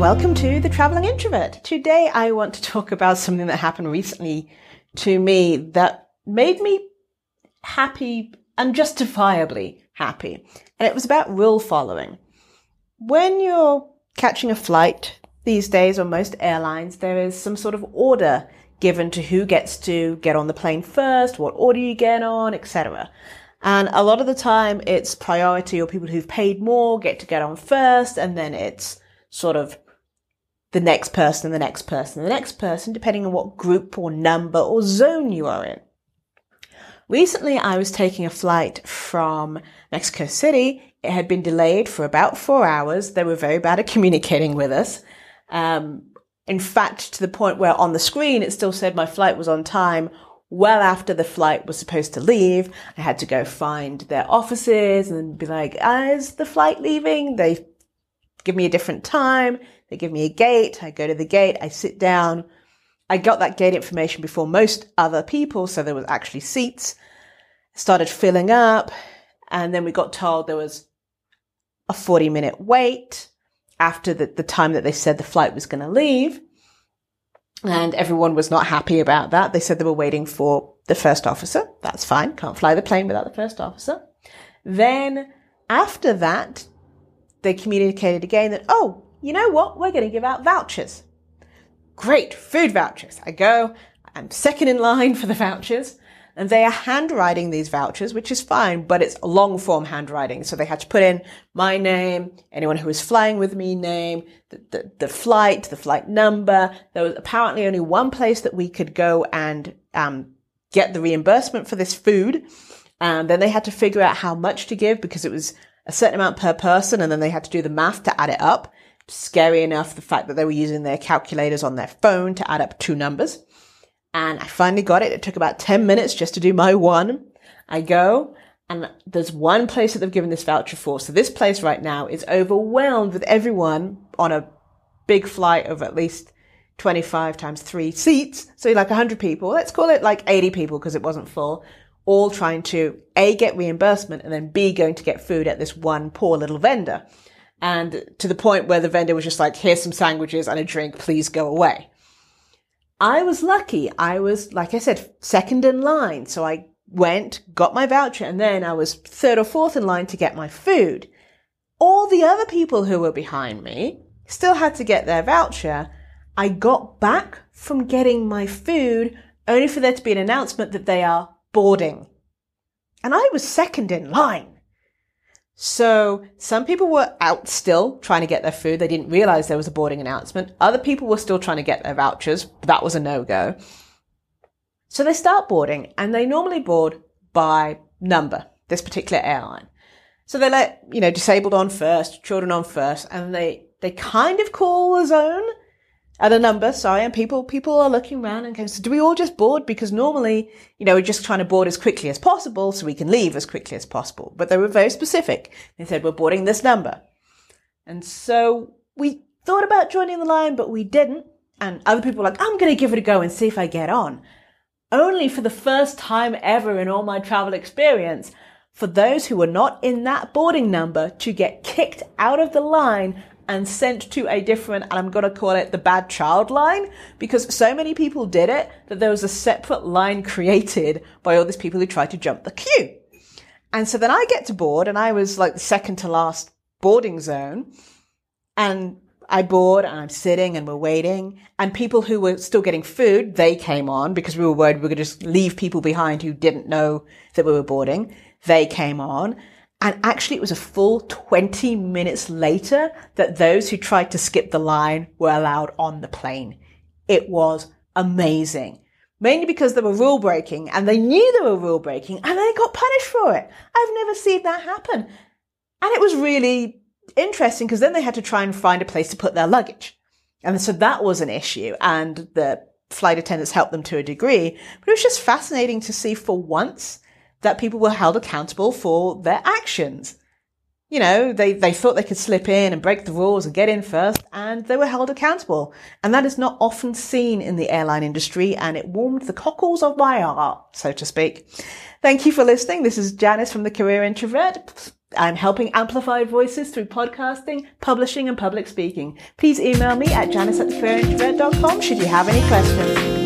Welcome to The Traveling Introvert. Today I want to talk about something that happened recently to me that made me happy, unjustifiably happy. And it was about rule following. When you're catching a flight these days on most airlines, there is some sort of order given to who gets to get on the plane first, what order you get on, etc. And a lot of the time it's priority or people who've paid more get to get on first, and then it's sort of the next person, the next person, the next person, depending on what group or number or zone you are in. Recently, I was taking a flight from Mexico City. It had been delayed for about four hours. They were very bad at communicating with us. Um, in fact, to the point where on the screen it still said my flight was on time well after the flight was supposed to leave. I had to go find their offices and be like, is the flight leaving? They give me a different time. They give me a gate. I go to the gate. I sit down. I got that gate information before most other people. So there was actually seats. Started filling up. And then we got told there was a 40 minute wait after the, the time that they said the flight was going to leave. And everyone was not happy about that. They said they were waiting for the first officer. That's fine. Can't fly the plane without the first officer. Then after that, they communicated again that, oh, you know what? We're going to give out vouchers. Great, food vouchers. I go, I'm second in line for the vouchers. And they are handwriting these vouchers, which is fine, but it's long form handwriting. So they had to put in my name, anyone who was flying with me name, the, the, the flight, the flight number. There was apparently only one place that we could go and um, get the reimbursement for this food. And then they had to figure out how much to give because it was a certain amount per person. And then they had to do the math to add it up. Scary enough, the fact that they were using their calculators on their phone to add up two numbers. And I finally got it. It took about 10 minutes just to do my one. I go and there's one place that they've given this voucher for. So this place right now is overwhelmed with everyone on a big flight of at least 25 times three seats. So like 100 people. Let's call it like 80 people because it wasn't full. All trying to A, get reimbursement and then B, going to get food at this one poor little vendor. And to the point where the vendor was just like, here's some sandwiches and a drink, please go away. I was lucky. I was, like I said, second in line. So I went, got my voucher, and then I was third or fourth in line to get my food. All the other people who were behind me still had to get their voucher. I got back from getting my food only for there to be an announcement that they are boarding. And I was second in line. So some people were out still trying to get their food. They didn't realize there was a boarding announcement. Other people were still trying to get their vouchers. That was a no-go. So they start boarding and they normally board by number, this particular airline. So they let, you know, disabled on first, children on first, and they, they kind of call a zone at a number, sorry, and people people are looking around and going, so do we all just board? Because normally, you know, we're just trying to board as quickly as possible so we can leave as quickly as possible. But they were very specific. They said, we're boarding this number. And so we thought about joining the line, but we didn't. And other people were like, I'm going to give it a go and see if I get on. Only for the first time ever in all my travel experience, for those who were not in that boarding number to get kicked out of the line and sent to a different, and I'm going to call it the bad child line, because so many people did it that there was a separate line created by all these people who tried to jump the queue. And so then I get to board, and I was like the second to last boarding zone, and I board and I'm sitting and we're waiting. And people who were still getting food, they came on because we were worried we were going to just leave people behind who didn't know that we were boarding. They came on. And actually, it was a full 20 minutes later that those who tried to skip the line were allowed on the plane. It was amazing. Mainly because they were rule breaking and they knew they were rule breaking and they got punished for it. I've never seen that happen. And it was really interesting because then they had to try and find a place to put their luggage. And so that was an issue and the flight attendants helped them to a degree. But it was just fascinating to see for once that people were held accountable for their actions. You know, they, they thought they could slip in and break the rules and get in first, and they were held accountable. And that is not often seen in the airline industry, and it warmed the cockles of my heart, so to speak. Thank you for listening. This is Janice from the Career Introvert. I'm helping amplify voices through podcasting, publishing, and public speaking. Please email me at janice at should you have any questions.